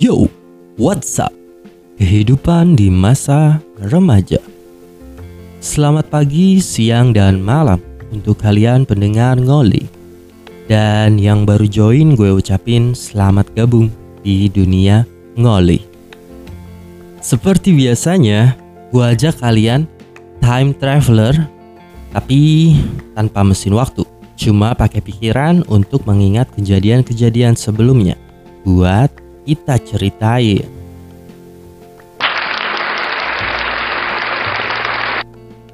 Yo, what's up? Kehidupan di masa remaja. Selamat pagi, siang, dan malam untuk kalian pendengar ngoli. Dan yang baru join gue ucapin selamat gabung di dunia ngoli. Seperti biasanya, gue ajak kalian time traveler tapi tanpa mesin waktu. Cuma pakai pikiran untuk mengingat kejadian-kejadian sebelumnya. Buat kita ceritain.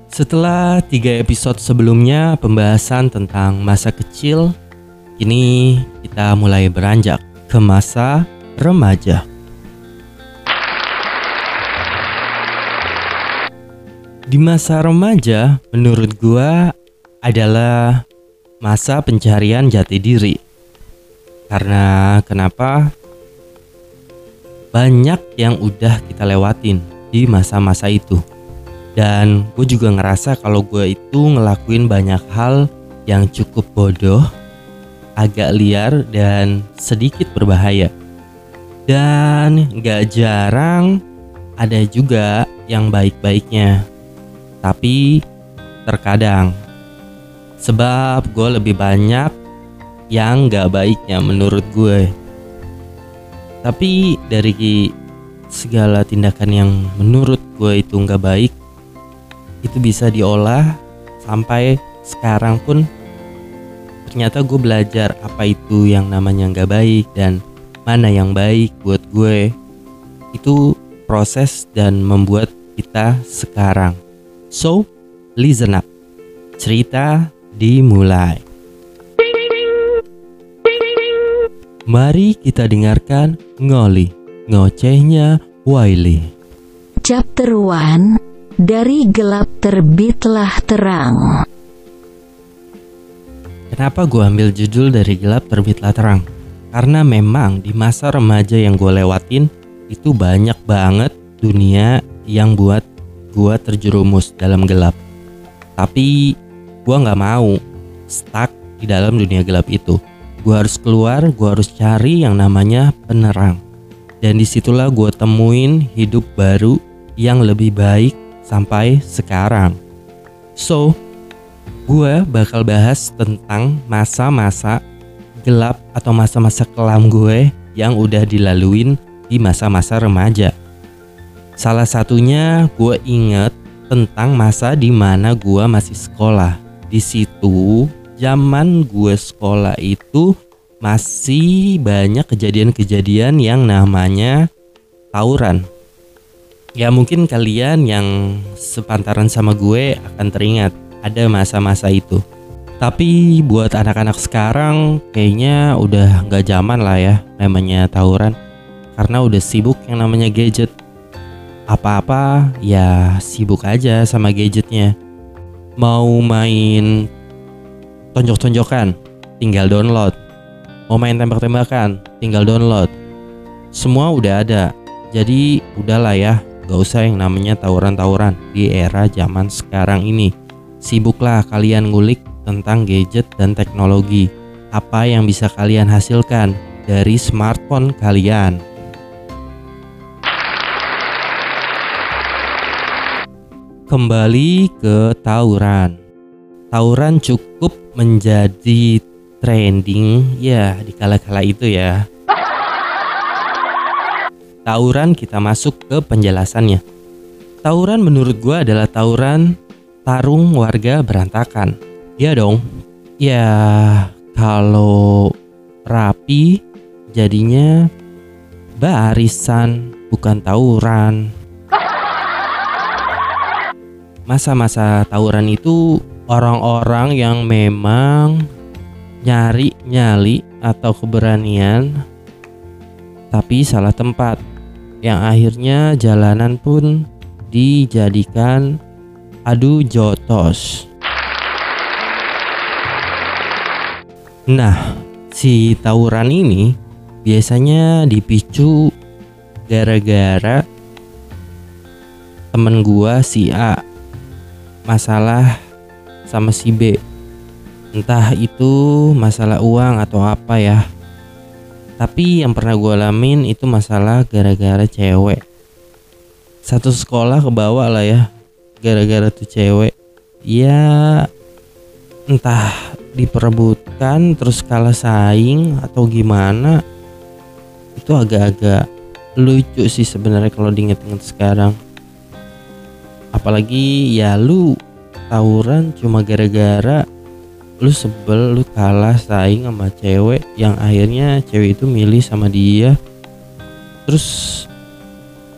Setelah tiga episode sebelumnya pembahasan tentang masa kecil, kini kita mulai beranjak ke masa remaja. Di masa remaja, menurut gua adalah masa pencarian jati diri. Karena kenapa? Banyak yang udah kita lewatin di masa-masa itu. Dan gue juga ngerasa kalau gue itu ngelakuin banyak hal yang cukup bodoh, agak liar dan sedikit berbahaya. Dan gak jarang ada juga yang baik-baiknya. Tapi terkadang sebab gue lebih banyak yang gak baiknya menurut gue. Tapi dari segala tindakan yang menurut gue itu gak baik, itu bisa diolah sampai sekarang pun ternyata gue belajar apa itu yang namanya nggak baik dan mana yang baik buat gue. Itu proses dan membuat kita sekarang. So listen up. Cerita dimulai mari kita dengarkan ngoli ngocehnya Wiley Chapter 1 Dari gelap terbitlah terang Kenapa gue ambil judul dari gelap terbitlah terang? Karena memang di masa remaja yang gue lewatin itu banyak banget dunia yang buat gue terjerumus dalam gelap. Tapi gue nggak mau stuck di dalam dunia gelap itu. Gue harus keluar, gue harus cari yang namanya penerang. Dan di situlah gue temuin hidup baru yang lebih baik sampai sekarang. So, gue bakal bahas tentang masa-masa gelap atau masa-masa kelam gue yang udah dilaluin di masa-masa remaja. Salah satunya gue inget tentang masa di mana gue masih sekolah. Di situ zaman gue sekolah itu masih banyak kejadian-kejadian yang namanya tawuran. Ya mungkin kalian yang sepantaran sama gue akan teringat ada masa-masa itu. Tapi buat anak-anak sekarang kayaknya udah nggak zaman lah ya namanya tawuran. Karena udah sibuk yang namanya gadget. Apa-apa ya sibuk aja sama gadgetnya. Mau main tonjok-tonjokan, tinggal download. Mau main tembak-tembakan, tinggal download. Semua udah ada. Jadi udahlah ya, Gak usah yang namanya tawuran-tawuran di era zaman sekarang ini. Sibuklah kalian ngulik tentang gadget dan teknologi. Apa yang bisa kalian hasilkan dari smartphone kalian. Kembali ke tawuran. Tawuran cukup menjadi trending ya di kala-kala itu ya tawuran kita masuk ke penjelasannya. Tawuran menurut gue adalah tawuran tarung warga berantakan. Ya dong. Ya kalau rapi jadinya barisan bukan tawuran. Masa-masa tawuran itu orang-orang yang memang nyari nyali atau keberanian tapi salah tempat yang akhirnya jalanan pun dijadikan adu jotos. Nah, si tawuran ini biasanya dipicu gara-gara temen gua si A masalah sama si B. Entah itu masalah uang atau apa ya. Tapi yang pernah gue alamin itu masalah gara-gara cewek. Satu sekolah ke bawah lah ya, gara-gara tuh cewek. Ya entah diperebutkan terus kalah saing atau gimana. Itu agak-agak lucu sih sebenarnya kalau diinget-inget sekarang. Apalagi ya lu tawuran cuma gara-gara lu sebel lu kalah saing sama cewek yang akhirnya cewek itu milih sama dia. Terus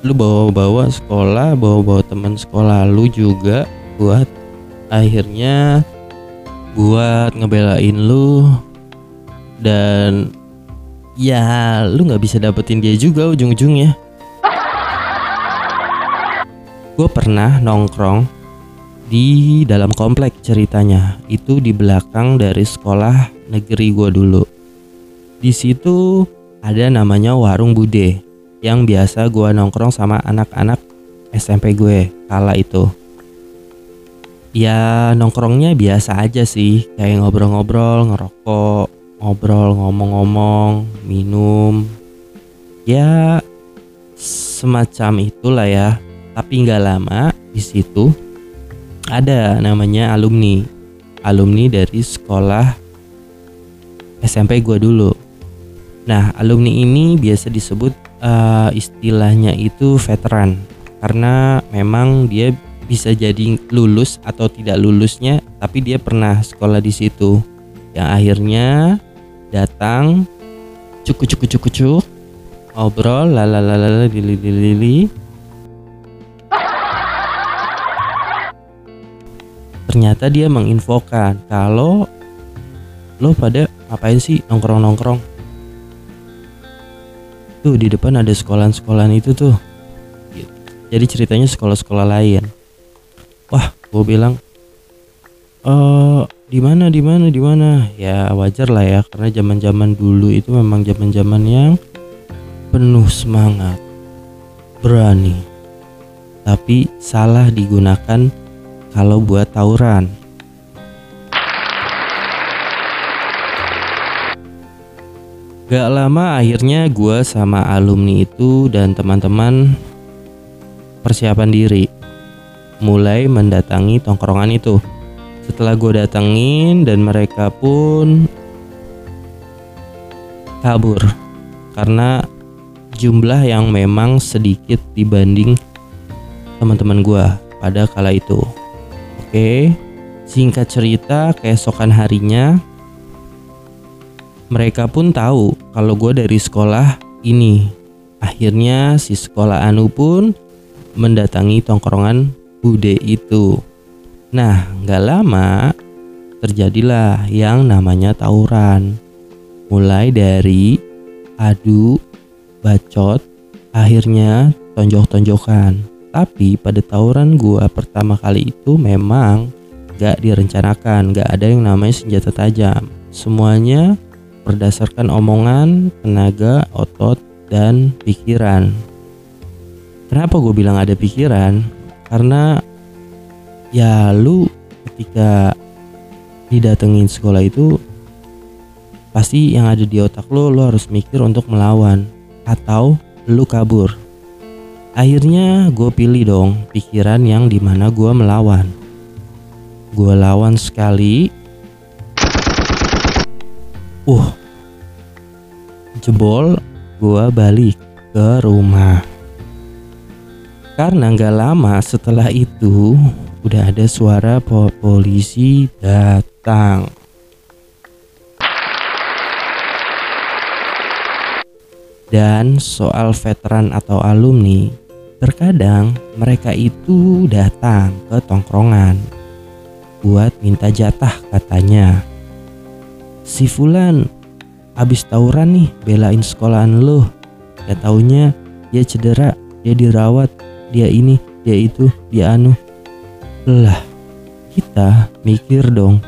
lu bawa-bawa sekolah bawa-bawa teman sekolah lu juga buat akhirnya buat ngebelain lu. Dan ya lu nggak bisa dapetin dia juga ujung-ujungnya. Gue pernah nongkrong di dalam komplek ceritanya itu di belakang dari sekolah negeri gua dulu. Di situ ada namanya warung bude yang biasa gua nongkrong sama anak-anak SMP gue kala itu. Ya nongkrongnya biasa aja sih kayak ngobrol-ngobrol ngerokok ngobrol ngomong-ngomong minum. Ya semacam itulah ya. Tapi nggak lama di situ ada namanya alumni. Alumni dari sekolah SMP gue dulu. Nah alumni ini biasa disebut uh, istilahnya itu veteran. Karena memang dia bisa jadi lulus atau tidak lulusnya tapi dia pernah sekolah di situ. Yang akhirnya datang cukup cukup cukup cukup ngobrol lalalala lili lili ternyata dia menginfokan kalau lo pada ngapain sih nongkrong-nongkrong? Tuh di depan ada sekolahan-sekolahan itu tuh. Jadi ceritanya sekolah-sekolah lain. Wah gue bilang eh di mana di mana di mana? Ya wajar lah ya karena zaman-zaman dulu itu memang zaman-zaman yang penuh semangat berani tapi salah digunakan kalau buat tawuran. Gak lama akhirnya gue sama alumni itu dan teman-teman persiapan diri mulai mendatangi tongkrongan itu. Setelah gue datengin dan mereka pun kabur karena jumlah yang memang sedikit dibanding teman-teman gue pada kala itu. Oke, singkat cerita keesokan harinya mereka pun tahu kalau gue dari sekolah ini. Akhirnya si sekolah Anu pun mendatangi tongkrongan Bude itu. Nah, nggak lama terjadilah yang namanya tawuran. Mulai dari adu, bacot, akhirnya tonjok-tonjokan. Tapi pada tawuran gua pertama kali itu memang gak direncanakan, gak ada yang namanya senjata tajam. Semuanya berdasarkan omongan, tenaga, otot, dan pikiran. Kenapa gue bilang ada pikiran? Karena ya lu ketika didatengin sekolah itu pasti yang ada di otak lo lo harus mikir untuk melawan atau lu kabur Akhirnya gue pilih dong pikiran yang di mana gue melawan. Gue lawan sekali. Uh, jebol gue balik ke rumah. Karena nggak lama setelah itu udah ada suara polisi datang. Dan soal veteran atau alumni Terkadang mereka itu datang ke tongkrongan buat minta jatah katanya. Si Fulan abis tawuran nih belain sekolahan lo. Ya taunya dia cedera, dia dirawat, dia ini, dia itu, dia anu. Lah, kita mikir dong.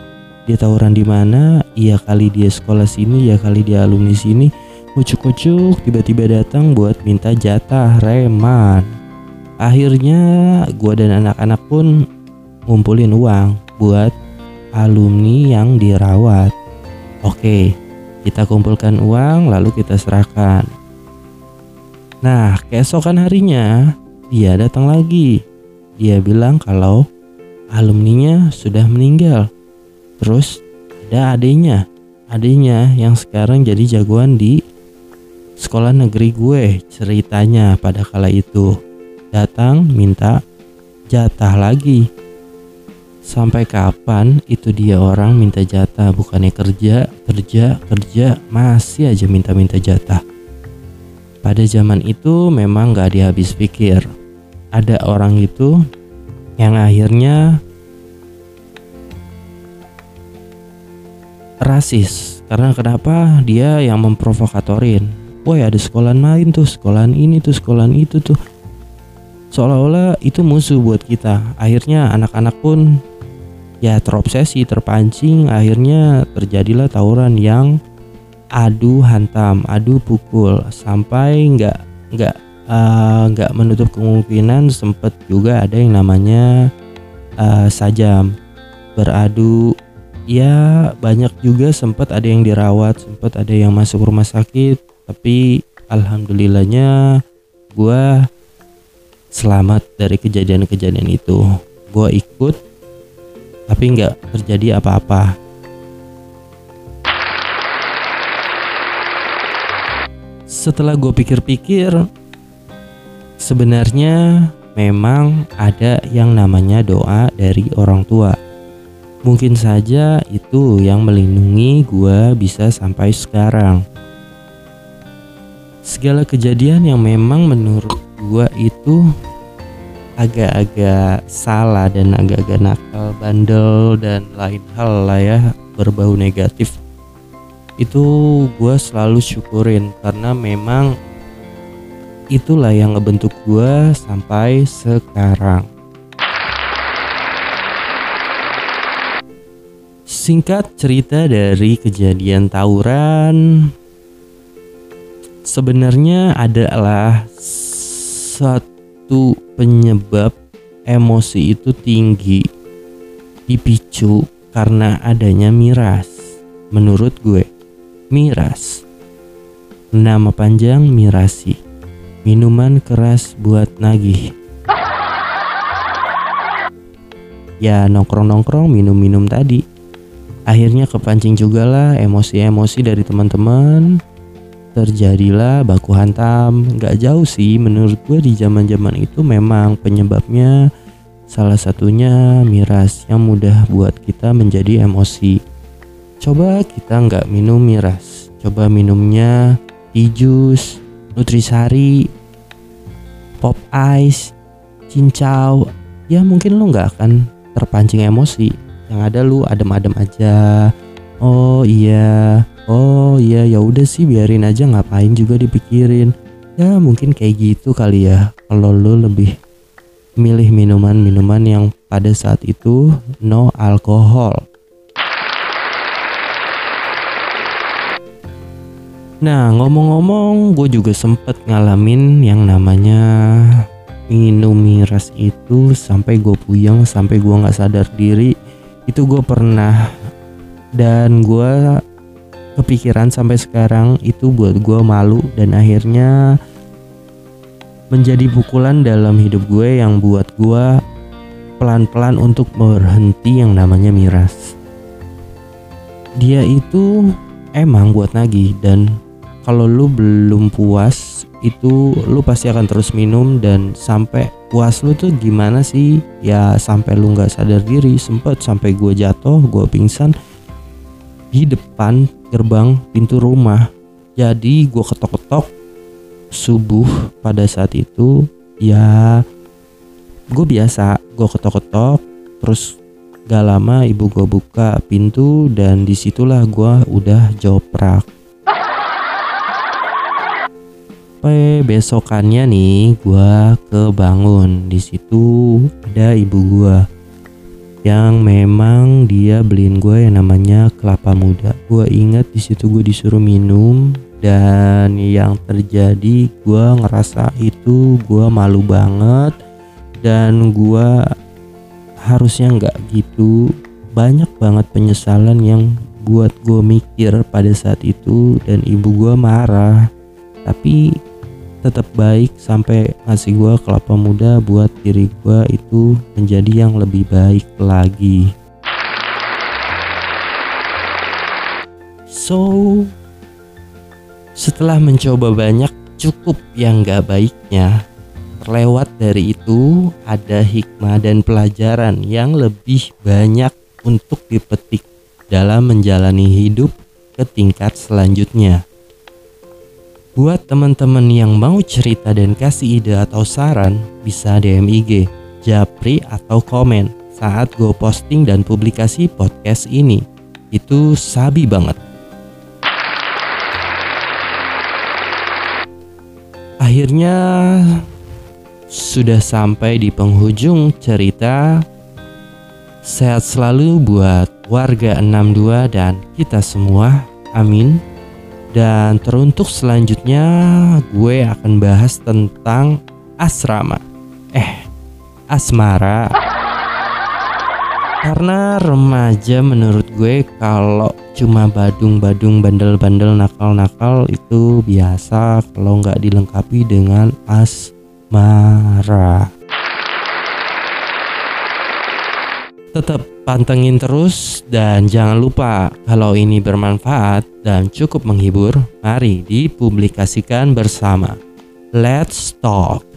Dia tawuran di mana? Iya kali dia sekolah sini, ya kali dia alumni sini. Ucuk-ucuk tiba-tiba datang buat minta jatah reman. Akhirnya gue dan anak-anak pun ngumpulin uang buat alumni yang dirawat. Oke, Kita kumpulkan uang lalu kita serahkan. Nah, keesokan harinya dia datang lagi. Dia bilang kalau alumninya sudah meninggal. Terus ada adiknya. Adiknya yang sekarang jadi jagoan di sekolah negeri gue ceritanya pada kala itu. Datang minta jatah lagi. Sampai kapan itu dia orang minta jatah bukannya kerja, kerja, kerja, masih aja minta-minta jatah. Pada zaman itu memang gak dihabis pikir. Ada orang itu yang akhirnya rasis. Karena kenapa? Dia yang memprovokatorin. Woi ada sekolahan lain tuh, sekolahan ini tuh, sekolahan itu tuh. Seolah-olah itu musuh buat kita. Akhirnya anak-anak pun ya terobsesi terpancing. Akhirnya terjadilah tawuran yang adu hantam adu pukul. Sampai nggak nggak eh, nggak uh, menutup kemungkinan sempet juga ada yang namanya uh, sajam. Beradu ya banyak juga sempat ada yang dirawat sempat ada yang masuk rumah sakit. Tapi alhamdulillahnya gue selamat dari kejadian-kejadian itu gue ikut tapi nggak terjadi apa-apa. Setelah gue pikir-pikir, sebenarnya memang ada yang namanya doa dari orang tua. Mungkin saja itu yang melindungi gue bisa sampai sekarang. Segala kejadian yang memang menurut gue itu agak-agak salah dan agak-agak nakal, bandel dan lain hal lah ya berbau negatif itu gue selalu syukurin karena memang itulah yang ngebentuk gue sampai sekarang. Singkat cerita dari kejadian tawuran sebenarnya adalah satu penyebab emosi itu tinggi dipicu karena adanya miras. Menurut gue, miras. Nama panjang mirasi. Minuman keras buat nagih. Ya nongkrong-nongkrong minum-minum tadi. Akhirnya kepancing juga lah emosi-emosi dari teman-teman terjadilah baku hantam. Nggak jauh sih menurut gue di zaman zaman itu memang penyebabnya salah satunya miras yang mudah buat kita menjadi emosi. Coba kita nggak minum miras. Coba minumnya tea jus nutrisari pop ice cincau. Ya mungkin lo nggak akan terpancing emosi. Yang ada lu adem-adem aja. Oh iya oh iya ya udah sih biarin aja ngapain juga dipikirin. Ya mungkin kayak gitu kali ya. Kalau lo lebih milih minuman-minuman yang pada saat itu no alkohol. Nah ngomong-ngomong gue juga sempet ngalamin yang namanya minum miras itu sampai gue puyeng sampai gue nggak sadar diri. Itu gue pernah dan gue kepikiran sampai sekarang itu buat gue malu dan akhirnya menjadi pukulan dalam hidup gue yang buat gue pelan-pelan untuk berhenti yang namanya miras. Dia itu emang buat nagih dan kalau lu belum puas itu lu pasti akan terus minum dan sampai puas lu tuh gimana sih ya sampai lu nggak sadar diri sempet sampai gue jatuh gue pingsan di depan gerbang pintu rumah. Jadi gue ketok-ketok subuh pada saat itu ya gue biasa gue ketok-ketok terus gak lama ibu gue buka pintu dan di situlah gue udah joprak. Sampai besokannya nih gue kebangun. Di situ ada ibu gue yang memang dia beliin gue yang namanya kelapa muda. Gue ingat di situ gue disuruh minum dan yang terjadi gue ngerasa itu gue malu banget dan gue harusnya nggak gitu banyak banget penyesalan yang buat gue mikir pada saat itu dan ibu gue marah tapi tetap baik sampai ngasih gue kelapa muda buat diri gue itu menjadi yang lebih baik lagi so setelah mencoba banyak cukup yang gak baiknya terlewat dari itu ada hikmah dan pelajaran yang lebih banyak untuk dipetik dalam menjalani hidup ke tingkat selanjutnya. Buat teman-teman yang mau cerita dan kasih ide atau saran, bisa DM IG, Japri atau komen saat gue posting dan publikasi podcast ini. Itu sabi banget. Akhirnya sudah sampai di penghujung cerita. Sehat selalu buat warga 62 dan kita semua. Amin. Dan teruntuk selanjutnya gue akan bahas tentang asrama. Eh, asmara. Karena remaja menurut gue kalau cuma badung-badung bandel-bandel nakal-nakal itu biasa kalau nggak dilengkapi dengan asmara. Tetap pantengin terus dan jangan lupa kalau ini bermanfaat dan cukup menghibur, mari dipublikasikan bersama. Let's talk.